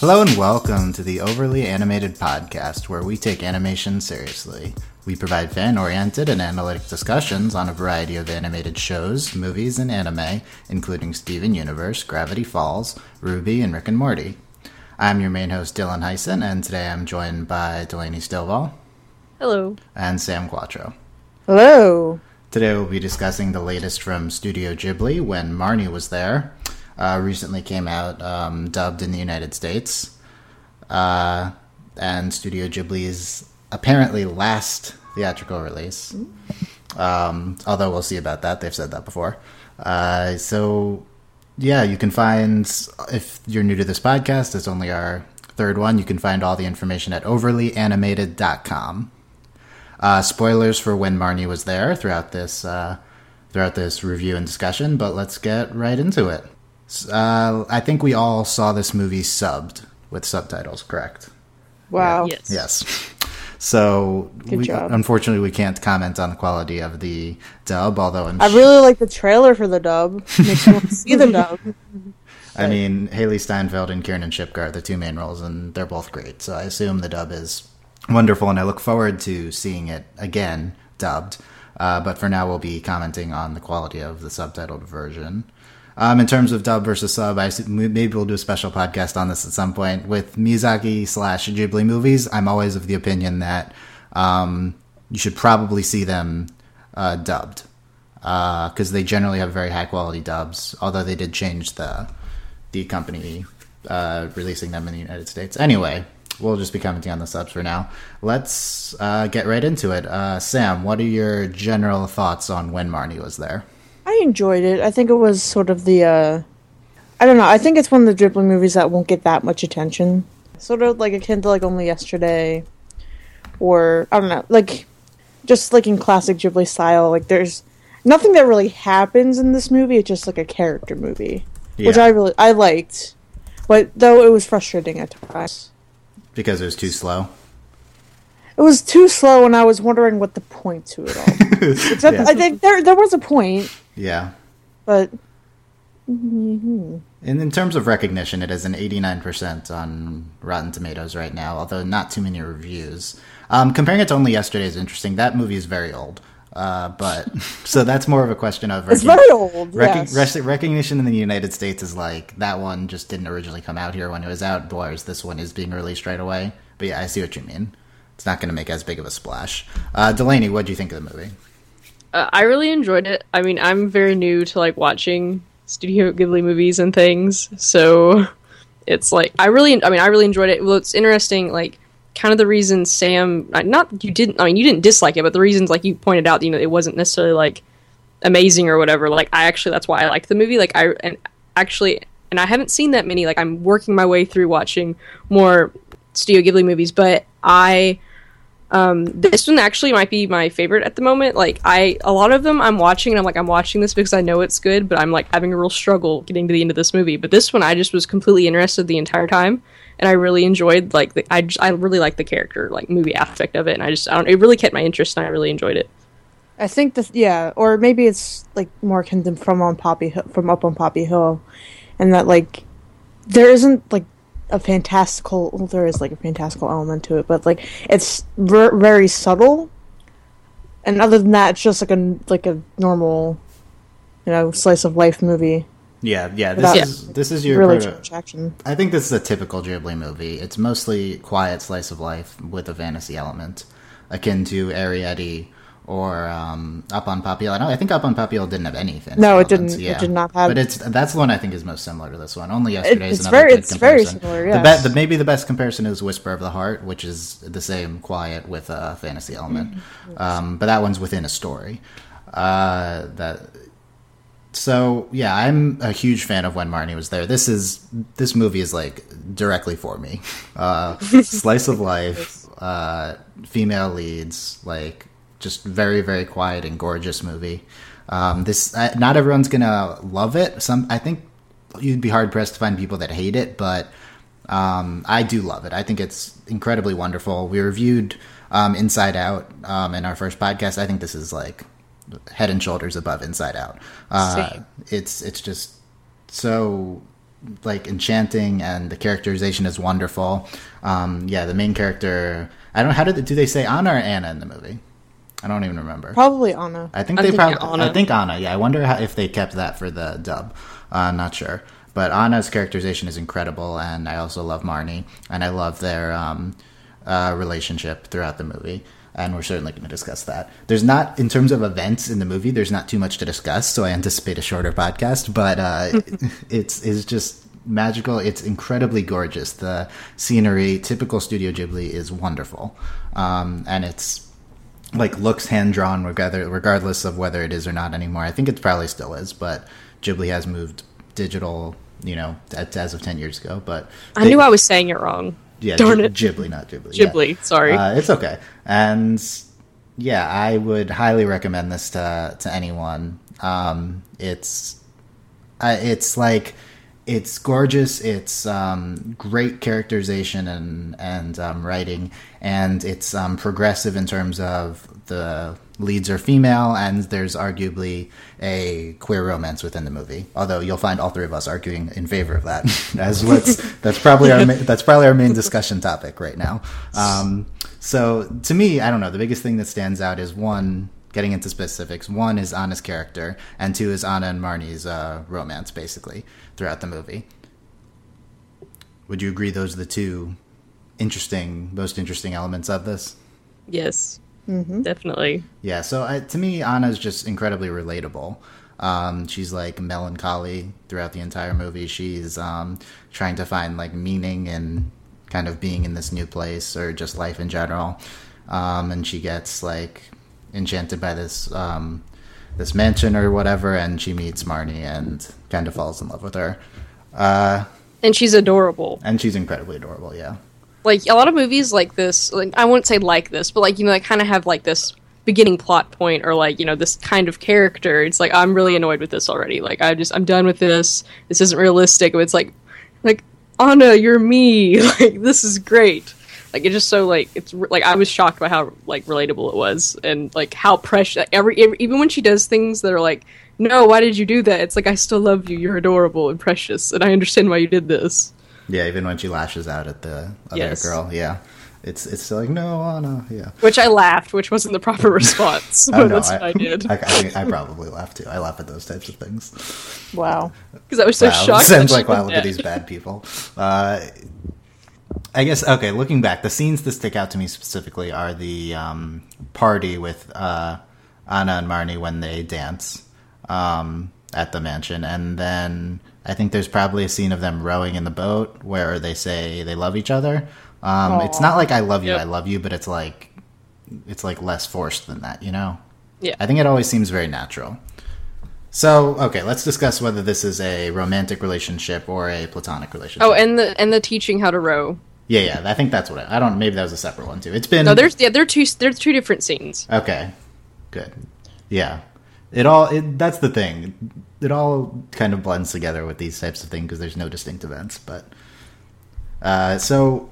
Hello and welcome to the Overly Animated Podcast, where we take animation seriously. We provide fan oriented and analytic discussions on a variety of animated shows, movies, and anime, including Steven Universe, Gravity Falls, RWBY, and Rick and Morty. I'm your main host, Dylan Heisen, and today I'm joined by Delaney Stilwell Hello. and Sam Quattro. Hello. Today we'll be discussing the latest from Studio Ghibli when Marnie was there. Uh, recently came out um, dubbed in the United States. Uh, and Studio Ghibli's apparently last theatrical release. Um, although we'll see about that. They've said that before. Uh, so, yeah, you can find, if you're new to this podcast, it's only our third one. You can find all the information at overlyanimated.com. Uh, spoilers for when Marnie was there throughout this uh, throughout this review and discussion, but let's get right into it. S- Uh, I think we all saw this movie subbed with subtitles, correct? Wow. Yes. Yes. So, we, unfortunately, we can't comment on the quality of the dub. Although I'm, I sh- really like the trailer for the dub. Makes me want to see the dub. I mean, Hailee Steinfeld and Kiernan Shipka are the two main roles, and they're both great. So I assume the dub is wonderful, and I look forward to seeing it again dubbed. Uh, but for now, we'll be commenting on the quality of the subtitled version. Um, in terms of dub versus sub, I maybe we'll do a special podcast on this at some point. With Miyazaki slash Ghibli movies, I'm always of the opinion that um, you should probably see them uh, dubbed because they generally have very high quality dubs. Although they did change the the company uh, releasing them in the United States. Anyway, we'll just be commenting on the subs for now. Let's uh, get right into it. Uh, Sam, what are your general thoughts on when Marnie was there? I enjoyed it. I think it was sort of the. uh I don't know. I think it's one of the Ghibli movies that won't get that much attention. Sort of like akin to like Only Yesterday, or I don't know, like just like in classic Ghibli style. Like there's nothing that really happens in this movie. It's just like a character movie, which I really I liked. But though it was frustrating at times. Because it was too slow. It was too slow, and I was wondering what the point to it all. Except Yeah. I think there there was a point, Yeah. but And in terms of recognition, it is an 89% on Rotten Tomatoes right now, although not too many reviews. Um, comparing it to Only Yesterday is interesting. That movie is very old. Uh, but so that's more of a question of it's very old. Recog- yes. rec- recognition in the United States is like that one just didn't originally come out here when it was out, whereas this one is being released right away. But yeah, I see what you mean. It's not going to make as big of a splash. Uh, Delaney, what do you think of the movie? Uh, I really enjoyed it. I mean, I'm very new to like watching Studio Ghibli movies and things, so it's like I really, I mean, I really enjoyed it. Well, it's interesting, like kind of the reason Sam, not you didn't, I mean, you didn't dislike it, but the reasons like you pointed out, you know, it wasn't necessarily like amazing or whatever. Like I actually, that's why I liked the movie. Like I and actually, and I haven't seen that many. Like I'm working my way through watching more Studio Ghibli movies, but I um this one actually might be my favorite at the moment. Like i a lot of them i'm watching and i'm like i'm watching this because i know it's good but i'm like having a real struggle getting to the end of this movie. But this one i just was completely interested the entire time and i really enjoyed like the, i just, i really like the character like movie aspect of it and i just i don't it really kept my interest and i really enjoyed it. I think this yeah, or maybe it's like more from on Poppy Hill, from up on Poppy Hill, and that like there isn't like a fantastical. Well, there is like a fantastical element to it, but like it's ver- very subtle. And other than that, it's just like a like a normal, you know, slice of life movie. Yeah, yeah. This Without- is this is your really proto- action. I think this is a typical Ghibli movie. It's mostly quiet slice of life with a fantasy element, akin to Arrietty or um, Up on Hill. I think Up on Poppy didn't have anything. fantasy No, it didn't- Yeah. it did not have- But it's that's the one I think is most similar to this one. Only yesterday is it's another very- good it's very comparison. similar, The, be- the maybe the best comparison is Whisper of the Heart, which is the same quiet with a fantasy element, Mm-hmm. um, but that one's within a story. Uh, that so yeah, I'm a huge fan of when Marnie was there. This is this movie is like directly for me. Uh, slice of life, uh, female leads, like just very very quiet and gorgeous movie. Um, this uh, not everyone's gonna love it. Some I think you'd be hard pressed to find people that hate it, but um, I do love it. I think it's incredibly wonderful. We reviewed um, Inside Out um, in our first podcast. I think this is like head and shoulders above Inside Out. Uh, it's it's just so like enchanting, and the characterization is wonderful. Um, yeah, the main character. I don't. How did do they say Anna or Anna in the movie? I don't even remember. Probably Anna. I think I'm they thinking probably. Anna. I think Anna. Yeah, I wonder how, if they kept that for the dub. Uh, I'm not sure, but Anna's characterization is incredible, and I also love Marnie, and I love their um, uh, relationship throughout the movie. And we're certainly going to discuss that. There's not, in terms of events in the movie, there's not too much to discuss, so I anticipate a shorter podcast. But uh, it's it's just magical. It's incredibly gorgeous. The scenery, typical Studio Ghibli, is wonderful, um, and it's like looks hand drawn regardless regardless of whether it is or not anymore. I think it probably still is, but Ghibli has moved digital, you know, as as of ten years ago. But I knew I was saying it wrong. yeah, darn Ghi- it. Ghibli, not Ghibli. yeah. Ghibli, sorry. Uh, it's okay, and yeah, I would highly recommend this to to anyone. Um, it's uh, it's like it's gorgeous. It's um, great characterization and and um, writing, and it's um, progressive in terms of the leads are female, and there's arguably a queer romance within the movie. Although you'll find all three of us arguing in favor of that, as what's that's probably our ma- that's probably our main discussion topic right now. Um, so to me, I don't know. The biggest thing that stands out is one getting into specifics. One is Anna's character, and two is Anna and Marnie's uh, romance, basically throughout the movie. Would you agree those are the two interesting, most interesting elements of this? yes, definitely. Yeah. So I, to me, Anna's just incredibly relatable. Um, she's like melancholy throughout the entire movie. She's um, trying to find like meaning in kind of being in this new place or just life in general. Um, and she gets like enchanted by this um, this mansion or whatever, and she meets Marnie and kind of falls in love with her. Uh, And she's adorable. and she's incredibly adorable. Yeah. Like a lot of movies like this, like I wouldn't say like this, but like you know, they kind of have like this beginning plot point or like you know this kind of character. It's like I'm really annoyed with this already. Like I just I'm done with this. This isn't realistic. It's like like Anna, you're me. Like this is great. Like it's just so like it's re- like I was shocked by how like relatable it was and like how precious every, every even when she does things that are like no why did you do that it's like I still love you you're adorable and precious and I understand why you did this Yeah. Even when she lashes out at the other Yes. girl. Yeah. It's it's still like no Anna. Yeah. which I laughed which wasn't the proper response Oh, but no, that's what I did I, I, think I probably laugh too. I laugh at those types of things. Wow. because I was so wow, shocked sounds like wow, look at these bad people. Uh, I guess okay. Looking back, the scenes that stick out to me specifically are the um, party with uh, Anna and Marnie when they dance um, at the mansion, and then I think there's probably a scene of them rowing in the boat where they say they love each other. Um, it's not like I love you, Yep. I love you, but it's like it's like less forced than that, you know. yeah I think it always seems very natural. So, okay, let's discuss whether this is a romantic relationship or a platonic relationship. oh and the and the teaching how to row yeah, yeah, I think that's what I, I don't. Maybe that was a separate one too. It's been no there's yeah there are two there's two different scenes okay, good, yeah. It all it, that's the thing. It all kind of blends together with these types of things because there's no distinct events. But uh, so,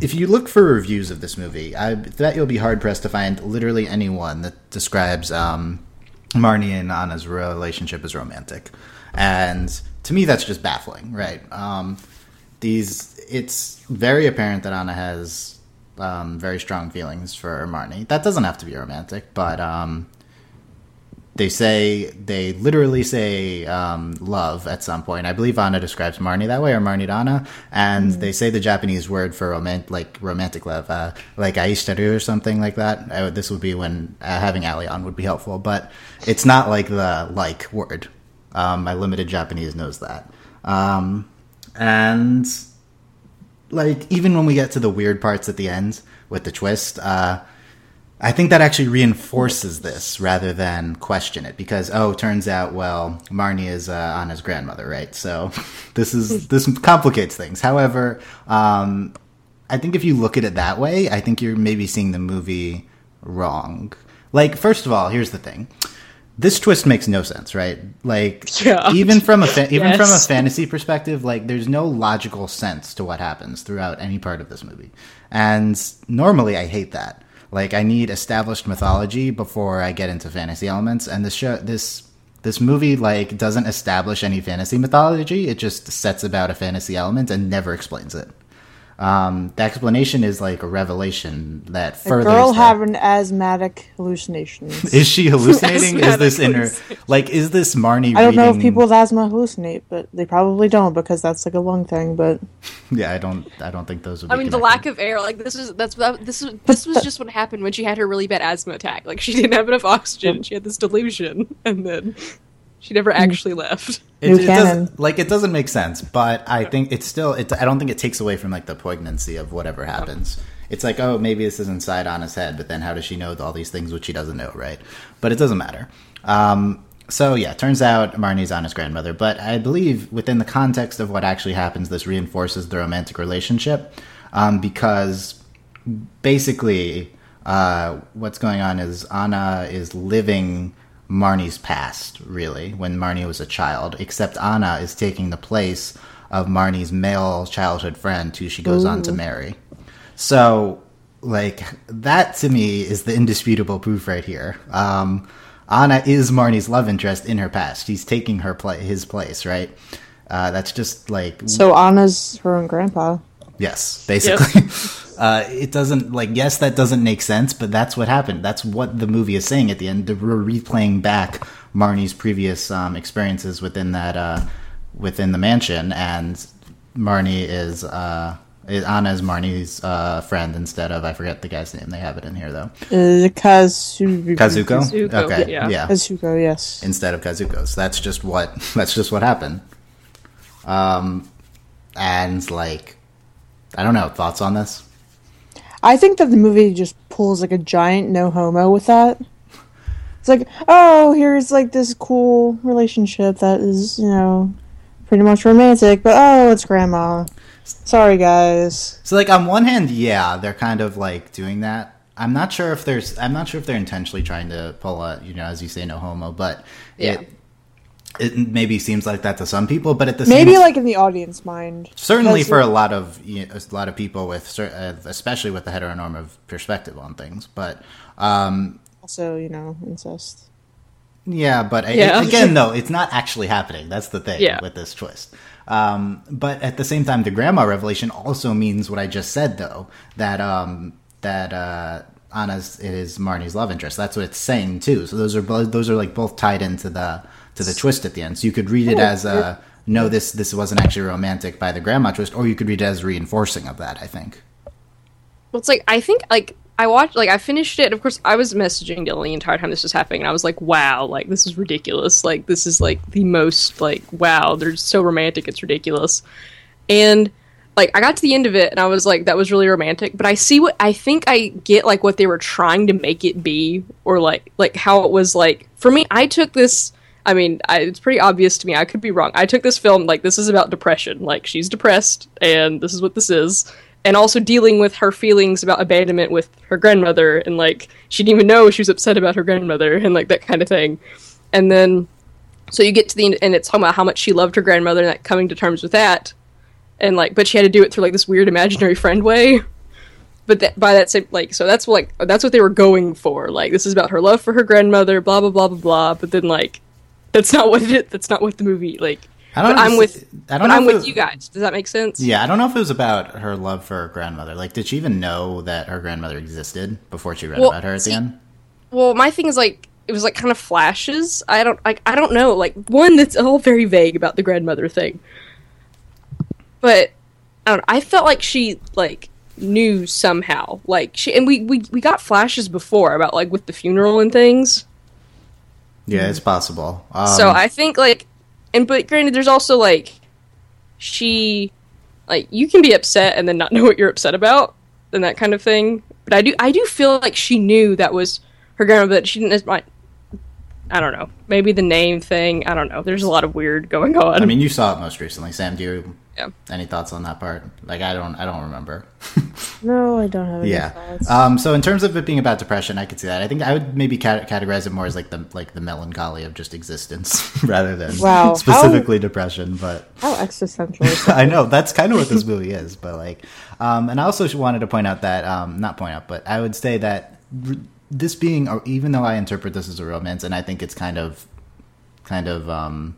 if you look for reviews of this movie, I bet you'll be hard pressed to find literally anyone that describes um, Marnie and Anna's relationship as romantic. And to me, that's just baffling, right? Um, these, it's very apparent that Anna has um, very strong feelings for Marnie. That doesn't have to be romantic, but um, they say they literally say um, love at some point. I believe Anna describes Marnie that way, or Marnie Anna, and they say the Japanese word for romantic, like romantic love, uh, like aishitaru or something like that. Uh, this would be when uh, having Ali on would be helpful, but it's not like the like word. Um, my limited Japanese knows that, um, and like even when we get to the weird parts at the end with the twist, uh, I think that actually reinforces this rather than question it because oh, turns out well Marnie is uh, Anna's grandmother, right? So this is this complicates things. However, um, I think if you look at it that way, I think you're maybe seeing the movie wrong. Like first of all, here's the thing. This twist makes no sense, right? Like Yeah. even from a fa- even from a fantasy perspective, like there's no logical sense to what happens throughout any part of this movie. And normally I hate that. Like I need established mythology before I get into fantasy elements and this show this This movie like doesn't establish any fantasy mythology. It just sets about a fantasy element and never explains it. Um, the explanation is like a revelation that further furthers. girl that- having asthmatic hallucinations. is she hallucinating? is this in her like? Is this Marnie? I don't know if people with asthma hallucinate, but they probably don't because that's like a lung thing. But Yeah, I don't. I don't think those would. I be mean, the lack of air, like this is that's that, this is this was just what happened when she had her really bad asthma attack. Like she didn't have enough oxygen, she had this delusion, and then she never actually left. It, New it canon. doesn't like it doesn't make sense, but I think it's still. It, I don't think it takes away from like the poignancy of whatever happens. It's like, oh, maybe this is inside Anna's head, but then how does she know all these things which she doesn't know, right? But it doesn't matter. Um, so yeah, turns out Marnie's Anna's grandmother, but I believe within the context of what actually happens, this reinforces the romantic relationship um, because basically uh, what's going on is Anna is living Marnie's past, really, when Marnie was a child, except Anna is taking the place of Marnie's male childhood friend who she goes on to marry. So, like, that to me is the indisputable proof right here. Um, Anna is Marnie's love interest in her past. He's taking her pla- his place, right? Uh, that's just like so Anna's her own grandpa. Yes, basically. uh, it doesn't like yes, that doesn't make sense, but that's what happened. That's what the movie is saying at the end. We're replaying back Marnie's previous um, experiences within that uh, within the mansion, and Marnie is. Uh, is- Anna is Marnie's uh, friend instead of I forget the guy's name. They have it in here though. Uh, Kazu- Kazuko. Kazuko, okay, yeah. yeah. Kazuko, yes. Instead of Kazuko. So that's just what that's just what happened. Um, and like, I don't know thoughts on this. I think that the movie just pulls like a giant no homo with that. It's like, oh, here's like this cool relationship that is, you know, pretty much romantic, but oh, it's grandma. Sorry, guys. So like on one hand, yeah, they're kind of like doing that. I'm not sure if there's I'm not sure if they're intentionally trying to pull a you know as you say no homo, but Yeah. it it maybe seems like that to some people, but at the same time, Maybe same like in the audience mind. certainly for a lot of you know, a lot of people with uh, especially with the heteronormative perspective on things, but um also, you know, incest. Yeah, but I- Yeah. again, though, it's not actually happening. That's the thing Yeah. with this twist. Um, but at the same time, the grandma revelation also means what I just said, though that um, that uh, Anna's it is Marnie's love interest. That's what it's saying too. So those are both those are like both tied into the to the twist at the end. So you could read it Oh, as a no, this this wasn't actually romantic by the grandma twist, or you could read it as reinforcing of that. I think. Well, it's like I think like I watched like I finished it. Of course, I was messaging Dylan the entire time this was happening, and I was like, "Wow, like this is ridiculous. Like this is like the most like wow. They're so romantic. It's ridiculous." And like I got to the end of it, and I was like, "That was really romantic." But I see what I think I get like what they were trying to make it be, or like like how it was like for me. I took this. I mean, I, it's pretty obvious to me. I could be wrong. I took this film like this is about depression. Like she's depressed, and this is what this is. And also dealing with her feelings about abandonment with her grandmother, and like she didn't even know she was upset about her grandmother, and like that kind of thing. And then, so you get to the end, and it's talking about how much she loved her grandmother, and like coming to terms with that, and like, but she had to do it through like this weird imaginary friend way but that, by that same like so that's like that's what they were going for like this is about her love for her grandmother blah blah blah blah blah but then like that's not what it that's not what the movie like I don't know i'm with I don't know i'm with it- you guys. Does that make sense? Yeah, I don't know if it was about her love for her grandmother. Like, did she even know that her grandmother existed before she read Well, about her at see- the end? well my thing is like it was like kind of flashes. I don't like i don't know. Like one that's all very vague about the grandmother thing. But i don't know i felt like she like knew somehow. Like she and we we, we got flashes before about like with the funeral and things Yeah, it's possible. Um, so I think like, and but granted, there's also like, she, like you can be upset and then not know what you're upset about and that kind of thing. But I do, I do feel like she knew that was her grandma, but she didn't. As much- I don't know. Maybe the name thing. I don't know. There's a lot of weird going on. I mean, you saw it most recently, Sam. Do you Yeah. any thoughts on that part? Like, I don't, I don't remember. No, I don't have any yeah. thoughts. Um. So in terms of it being about depression, I could see that. I think I would maybe cat- categorize it more as like the like the melancholy of just existence rather than Wow. How- specifically depression. But How existential? I know that's kind of what this movie is, but like, um, and I also wanted to point out that, um, not point out, but I would say that r- this being, even though I interpret this as a romance, and I think it's kind of kind of um,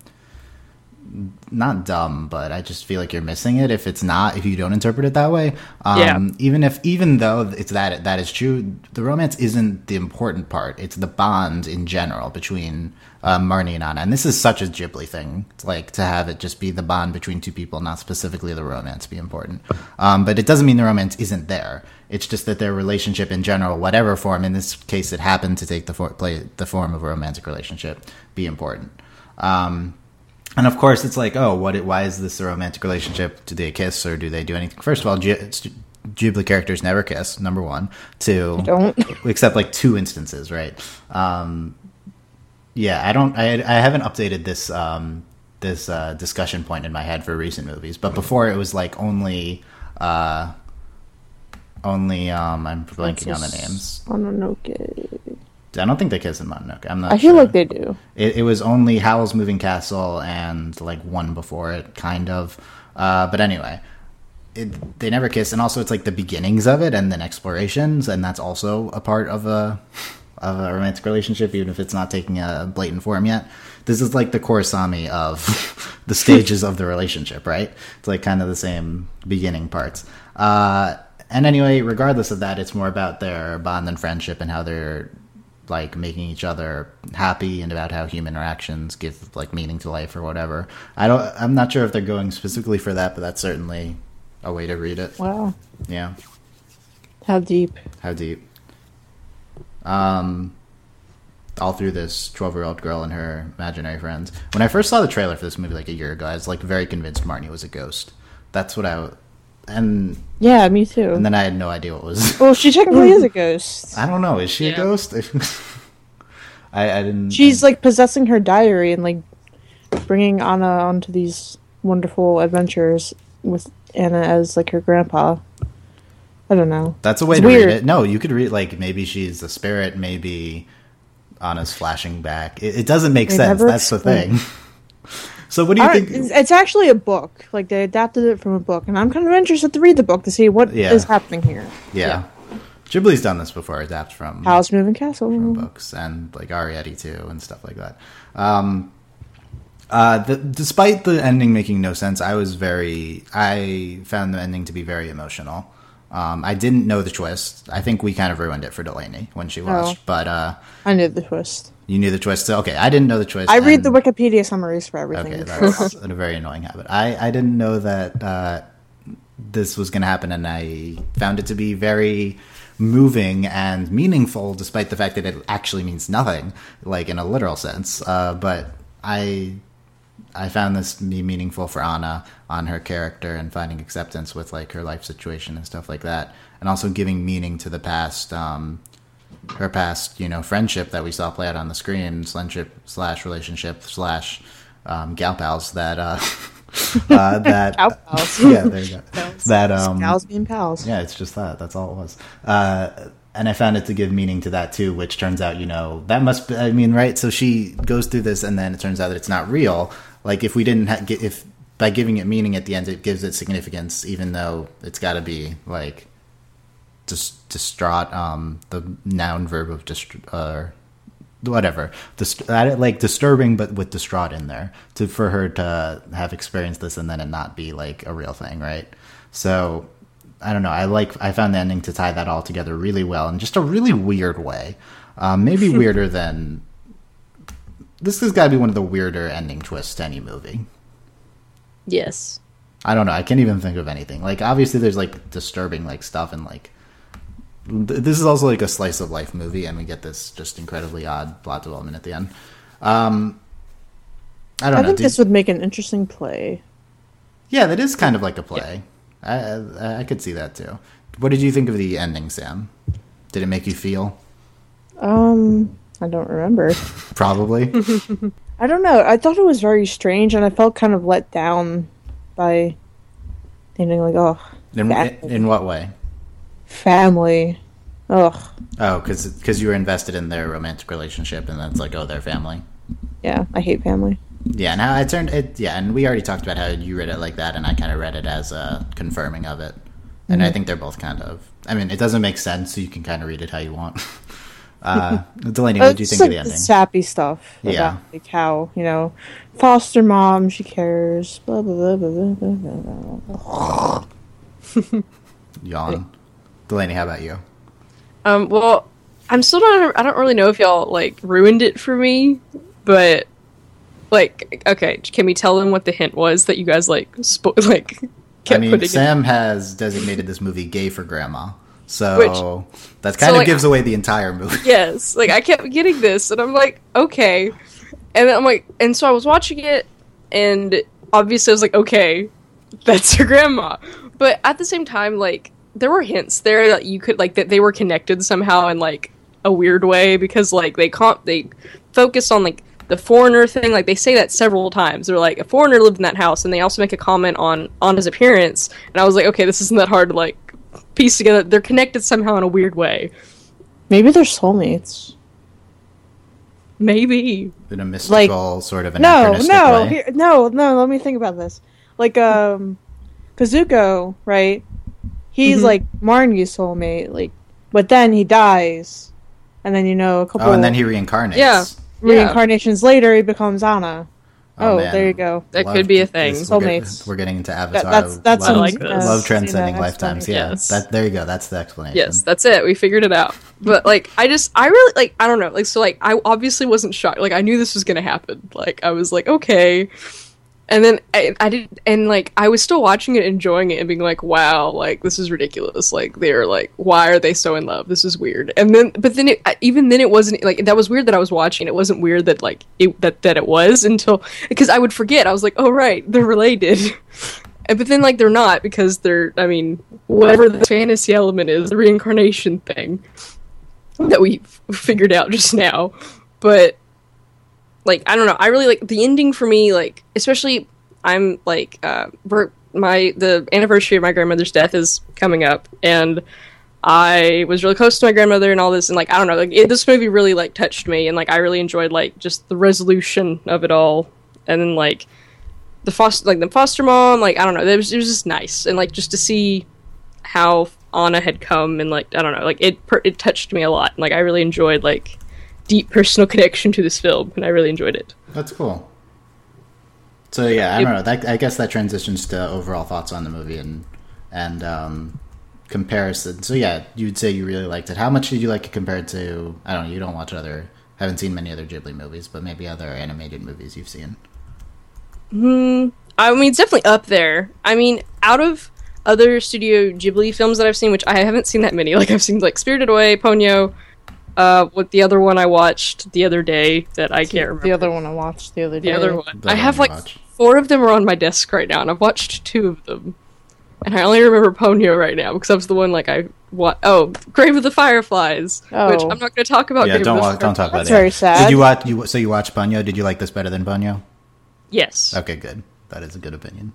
not dumb, but I just feel like you're missing it if it's not if you don't interpret it that way. Um, Yeah. Even if even though it's that that is true, the romance isn't the important part. It's the bond in general between uh, Marnie and Anna, and this is such a Ghibli thing. It's like to have it just be the bond between two people, not specifically the romance be important. Um, but it doesn't mean the romance isn't there. It's just that their relationship in general, whatever form, in this case, it happened to take the for- play the form of a romantic relationship, be important. Um, and of course, it's like, oh, what? Why is this a romantic relationship? Do they kiss or do they do anything? First of all, G- Ghibli characters never kiss. Number one, two, Don't. except like two instances, right? Um, yeah, I don't. I I haven't updated this um, this uh, discussion point in my head for recent movies, but before it was like only uh, only um, I'm blanking on the names. Mononoke. I don't think they kiss in Mononoke. I'm not. I feel sure. like they do. It, it was only Howl's Moving Castle and like one before it, kind of. Uh, but anyway, it, they never kiss, and also it's like the beginnings of it, and then explorations, and that's also a part of a of a romantic relationship, even if it's not taking a blatant form yet. This is like the Korrasami of the stages of the relationship, right? It's like kind of the same beginning parts. Uh, and anyway, regardless of that, it's more about their bond and friendship and how they're like making each other happy and about how human interactions give like meaning to life or whatever. I don't I'm not sure if they're going specifically for that, but that's certainly a way to read it. Wow. Yeah. How deep. How deep. Um all through this 12-year-old girl and her imaginary friends. When I first saw the trailer for this movie like a year ago, I was like very convinced Marnie was a ghost. That's what I and Yeah, me too. and then I had no idea what was well, she technically is a ghost. I don't know, is she a ghost? I I didn't She's like possessing her diary and like bringing Anna onto these wonderful adventures with Anna as like her grandpa. I don't know. That's a way It's to weird. read it. No, you could read like maybe she's a spirit, maybe Anna's flashing back. It, it doesn't make They sense. never That's the thing. so what do you I think? it's, it's actually a book. Like they adapted it from a book, and I'm kind of interested to read the book to see what is Yeah. happening here. yeah. Ghibli's done this before, adapt from Howl's Moving Castle. from books and like Arrietty too and stuff like that. Um, uh, the, despite the ending making no sense, I was very. I found the ending to be very emotional. Um, I didn't know the twist. I think we kind of ruined it for Delaney when she watched, Oh. but uh, I knew the twist. You knew the choice. So, okay, I didn't know the choice. I read the Wikipedia summaries for everything. Okay, that's a very annoying habit. I, I didn't know that uh, this was going to happen, and I found it to be very moving and meaningful, despite the fact that it actually means nothing, like in a literal sense. Uh, but I I found this to be meaningful for Anna on her character and finding acceptance with like her life situation and stuff like that, and also giving meaning to the past. Um, her past, you know, friendship that we saw play out on the screen, friendship slash relationship slash um, gal pals that uh, uh, that Gal pals. yeah, there you go. That um, Gals being pals. yeah, it's just that. That's all it was. Uh, and I found it to give meaning to that too, which turns out, you know, that must. Be, I mean, right? So she goes through this, and then it turns out that it's not real. Like if we didn't ha- get if by giving it meaning at the end, it gives it significance, even though it's got to be like just distraught. Um, the noun verb of dist- uh, whatever Dist- like disturbing but with distraught in there to for her to have experienced this and then it not be like a real thing right so i don't know i like i found the ending to tie that all together really well in just a really weird way um, maybe weirder than this has got to be one of the weirder ending twists to any movie Yes. I don't know. I can't even think of anything. Like obviously there's like disturbing like stuff and like this is also like a slice of life movie and we get this just incredibly odd plot development at the end. Um I don't know. I know. think Did- this would make an interesting play. yeah, that is kind of like a play. I, I I could see that too. What did you think of the ending, Sam? Did it make you feel? Um, I don't remember. Probably. I don't know. I thought it was very strange, and I felt kind of let down by thinking like, oh, in, That- in what way? Family. Ugh. Oh, because because you were invested in their romantic relationship, and then it's like, oh, their family. Yeah, I hate family. Yeah, and how I turned it. Yeah, and we already talked about how you read it like that, and I kind of read it as a confirming of it. And I think they're both kind of. I mean, it doesn't make sense, so you can kind of read it how you want. Uh, Delaney, what did you think of the like ending? sappy stuff. Yeah. About, like how you know, foster mom, she cares. Blah blah blah blah blah blah. blah. Yawn. Delaney, how about you? Um, well, I'm still not. I don't really know if y'all like ruined it for me, but like, okay, can we tell them what the hint was that you guys like spo- like I mean? Sam has designated this movie gay for grandma, so that kind of like, gives away the entire movie. Yes, like I kept getting this, and I'm like, okay, and then I'm like, and so I was watching it, and obviously I was like, okay, that's her grandma, but at the same time, like there were hints there that you could like that they were connected somehow in like a weird way because like they can't they focus on like the foreigner thing like they say that several times they're like a foreigner lived in that house and they also make a comment on on his appearance and i was like okay this isn't that hard to like piece together they're connected somehow in a weird way Maybe they're soulmates. maybe In a mystical sort of No, no, way. here, no, no. Let me think about this. Like, um, Kazuko, right? He's Mhm. like Marnie's soulmate, like, but then he dies, and then you know a couple Oh, and then he reincarnates. Yeah. reincarnations later he becomes Anna. Oh, man. there you go. That could be a thing. this- We're, get- Soulmates. we're getting into Avatar. that's- that's love, I like this. love transcending you lifetimes. Yeah, Yes. that, there you go. That's the explanation. Yes, that's it. We figured it out. But like, I just, I really like, I don't know, like, so like, I obviously wasn't shocked. Like, I knew this was gonna happen. Like, I was like, okay. And then I, I did, and like, I was still watching it, enjoying it, and being like, wow, like, this is ridiculous. Like, they're like, why are they so in love? This is weird. And then, but then, it, even then, it wasn't like that was weird that I was watching. It wasn't weird that like it that that it was until because I would forget. I was like, oh right, they're related. And- But then, like, they're not because they're, I mean, whatever the fantasy element is, the reincarnation thing that we figured out just now. But, like, I don't know. I really like the ending for me, like, especially, I'm like, uh, my, the anniversary of my grandmother's death is coming up, and I was really close to my grandmother and all this, and, like, I don't know, like, it, this movie really, like, touched me, and, like, I really enjoyed, like, just the resolution of it all. And then, like, the foster like the foster mom like i don't know it was, it was just nice and like just to see how anna had come and like i don't know like it it touched me a lot and, like i really enjoyed like deep personal connection to this film and i really enjoyed it That's cool. So yeah, I don't know. That, I guess that transitions to overall thoughts on the movie and and um, comparison. So yeah, you'd say you really liked it. How much did you like it compared to? I don't know. You don't watch other, haven't seen many other Ghibli movies, but maybe other animated movies you've seen. Hmm. I mean, it's definitely up there. I mean, out of other Studio Ghibli films that I've seen, which I haven't seen that many. Like I've seen like Spirited Away, Ponyo. Uh, what the other one I watched the other day that I can't remember. The other one I watched the other day. The other one. The I have like watch. four of them are on my desk right now, and I've watched two of them. And I only remember Ponyo right now because that was the one like I what oh Grave of the Fireflies, which Oh. I'm not going to talk about. yeah, Grave don't of the wa- don't talk about That's it. very Yeah. sad. Did you watch? You so you watched Ponyo? Did you like this better than Ponyo? Yes, Okay, good. That is a good opinion.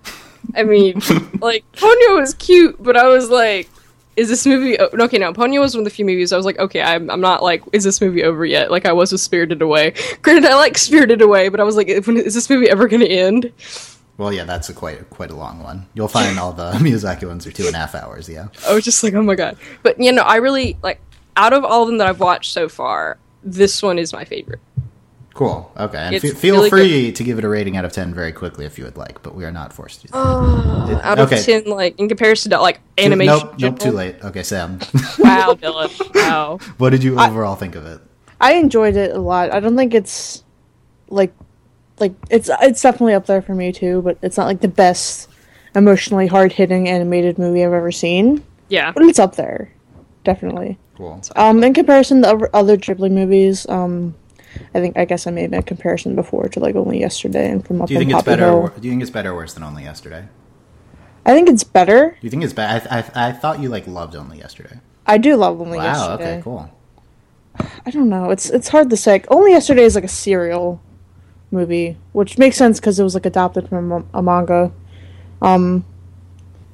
I mean like Ponyo was cute, but I was like, is this movie? o- Okay, now Ponyo was one of the few movies I was like, okay, I'm I'm not like, is this movie over yet? Like I was with Spirited Away. Granted, I like Spirited Away, but I was like, is this movie ever going to end? Well, yeah, that's a quite quite a long one. You'll find all the Miyazaki ones are two and a half hours. Yeah. I was just like, oh my god. But you know, I really like out of all of them that I've watched so far, this one is my favorite. Cool. Okay. And It's fe- feel really free to give it a rating out of 10 very quickly if you would like, but we are not forced to do that. out Okay. of ten, like in comparison to like animation. Nope, nope, too late. Okay, Sam. Wow, Dylan. Wow. what did you overall think of it? I enjoyed it a lot. I don't think it's like like it's it's definitely up there for me too, but it's not like the best emotionally hard hitting animated movie I've ever seen. Yeah. But it's up there. Definitely. Cool. Um in comparison to other- other Ghibli movies, um I think I guess I made a comparison before to like only yesterday and from up Do you think it's Poppy better? Hill. Or, do you think it's better or worse than Only Yesterday? I think it's better. Do you think it's bad? I, I, I thought you like loved Only Yesterday. I do love only wow. yesterday. Wow. Okay. Cool. I don't know. It's it's hard to say. Only yesterday is like a serial movie, which makes sense because it was like adapted from a, a manga. Um,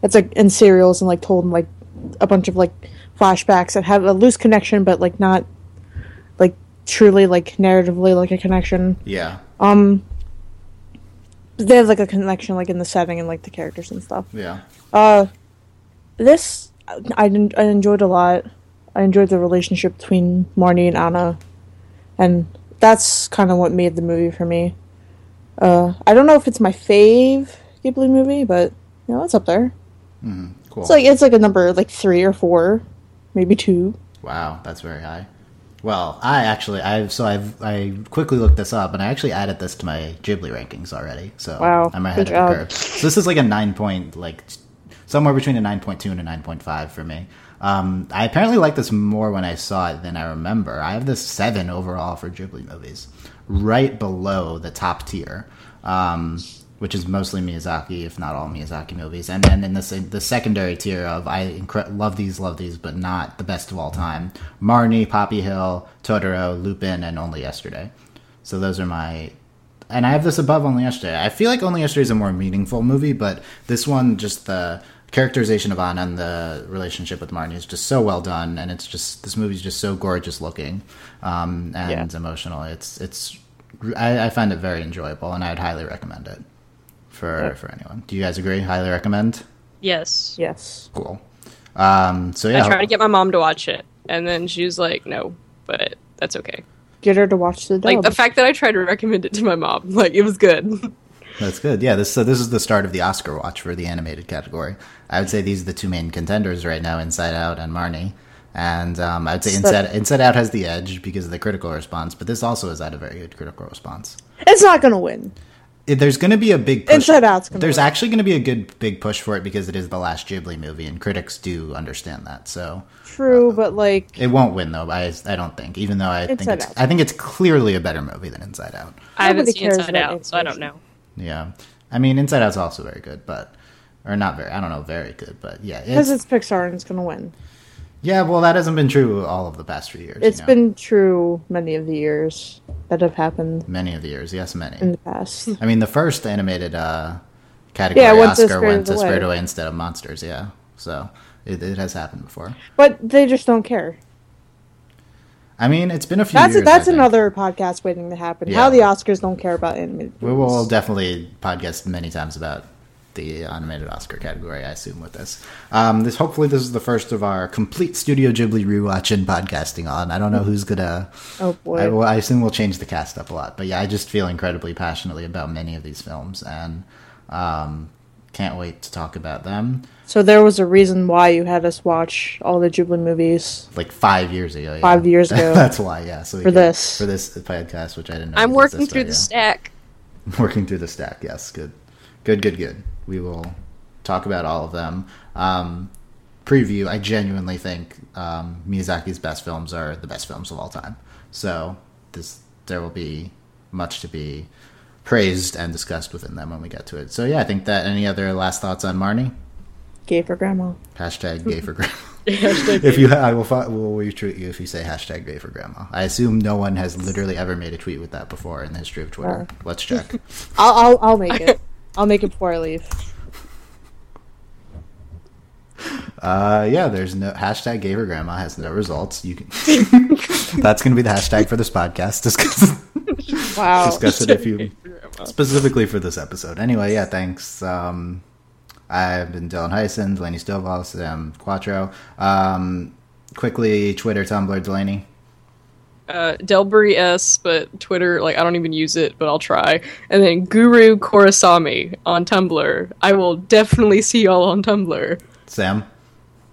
it's like in serials and like told in like a bunch of like flashbacks that have a loose connection, but like not truly like narratively like a connection. Yeah. Um, they have like a connection like in the setting and like the characters and stuff. Yeah. Uh, this I, I, en- I enjoyed a lot. I enjoyed the relationship between Marnie and Anna, and that's kind of what made the movie for me. Uh, I don't know if it's my fave Ghibli movie, but you know, it's up there. Cool. It's like it's like a number like three or four, maybe two. Wow, that's very high. Well, I actually, I've so I've I quickly looked this up, and I actually added this to my Ghibli rankings already. So Wow, I'm ahead good of the job. curve. So this is like a nine point, like somewhere between a nine point two and a nine point five for me. Um, I apparently like this more when I saw it than I remember. I have this seven overall for Ghibli movies, right below the top tier. Um, which is mostly Miyazaki, if not all Miyazaki movies, and then in the the secondary tier of I incre- love these, love these, but not the best of all time. Marnie, Poppy Hill, Totoro, Lupin, and Only Yesterday. So those are my, and I have this above Only Yesterday. I feel like Only Yesterday is a more meaningful movie, but this one, just the characterization of Anna and the relationship with Marnie is just so well done, and it's just this movie's just so gorgeous looking um, and Yeah. emotional. It's it's I, I find it very enjoyable, and I'd highly recommend it for Yeah. for anyone. Do you guys agree? Highly recommend. Yes. Yes. Cool. Um, so yeah, I tried to get my mom to watch it, and then she was like, "No," but that's okay. Get her to watch the dub. Like the fact that I tried to recommend it to my mom, like it was good. That's good. Yeah, this so this is the start of the Oscar watch for the animated category. I would say these are the two main contenders right now: Inside Out and Marnie. And um, I'd say Inside Inside Out has the edge because of the critical response, but this also has had a very good critical response. it's not gonna win. It- there's going to be a big push. Inside Out's gonna There's win. actually going to be a good big push for it because it is the last Ghibli movie, and critics do understand that. So True, uh, but like it won't win though. I, I don't think, even though I think it's Out. I think it's clearly a better movie than Inside Out. I haven't Nobody seen Inside about Out, so I don't know. Yeah, I mean Inside Out's also very good, but or not very. I don't know, very good, but yeah, because it's, it's Pixar and it's gonna win. Yeah. Well, that hasn't been true all of the past few years. It's you know? been true many of the years that have happened many of the years. Yes, many. in the past. I mean, the first animated uh, category Yeah, went to Oscar went to Spirited Spirited Away. Instead of Monsters. Yeah, so it, it has happened before. but they just don't care. I mean, it's been a few That's years. that's I think. another podcast waiting to happen. Yeah. How the Oscars don't care about animated. We will definitely podcast many times about the animated Oscar category. I assume with this. Um, this hopefully this is the first of our complete Studio Ghibli rewatch and podcasting on. I don't know who's gonna. Oh boy. I, I assume we'll change the cast up a lot, but yeah, I just feel incredibly passionately about many of these films and um, can't wait to talk about them. So there was a reason why you had us watch all the Ghibli movies. Like five years ago. yeah. Five years ago. That's why. Yeah. So For could- this. for this podcast, which I didn't. know I'm working existed, through the yeah. stack. working through the stack. Yes, good, good, good, good. We will talk about all of them. Um, preview. I genuinely think um, Miyazaki's best films are the best films of all time. So this there will be much to be praised and discussed within them when we get to it. So yeah, I think that. Any other last thoughts on Marnie? Gay for grandma. Hashtag gay for grandma. if you, I will, fi- will retweet you if you say hashtag gay for grandma. I assume no one has literally ever made a tweet with that before in the history of Twitter. Let's check. I'll I'll, I'll make it. I'll make it before I leave. Uh, yeah, there's no hashtag gay for grandma has no results. You can. that's going to be the hashtag for this podcast. Discuss, Wow. discuss it if you specifically for this episode. Anyway, yeah, thanks. Um, I've been Dylan Heisen, Delaney Stovall, Sam Quattro. Um, quickly, Twitter, Tumblr, Delaney. Uh, Delbury S, but Twitter, like I don't even use it, but I'll try. And then Guru Korasami on Tumblr. I will definitely see y'all on Tumblr. Sam.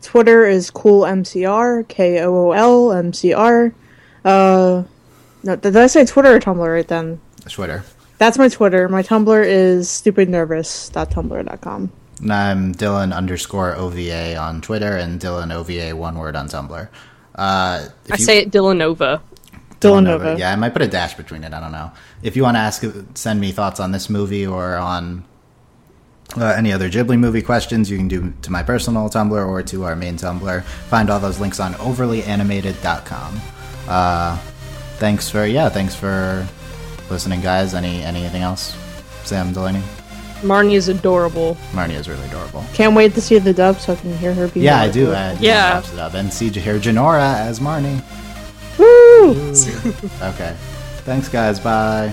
Twitter is cool MCR K O O L M C R. Uh, no, did I say Twitter or Tumblr right then? Twitter. That's my Twitter. My Tumblr is stupidnervous.tumblr.com. And I'm Dylan underscore OVA on Twitter and Dylan OVA one word on Tumblr. Uh, if I you- say it Dylanova. Dylanova. Yeah, I might put a dash between it. I don't know. If you want to ask, send me thoughts on this movie or on uh, any other Ghibli movie questions, you can do to my personal Tumblr or to our main Tumblr. Find all those links on overlyanimated.com. Uh, thanks for yeah, thanks for listening, guys. Any anything else? Sam Delaney, Marnie is adorable. Marnie is really adorable. Can't wait to see the dub so I can hear her be Yeah, I loud. do. I, Yeah. It up. And see hear Janora as Marnie. Woo! Okay. Thanks, guys. Bye.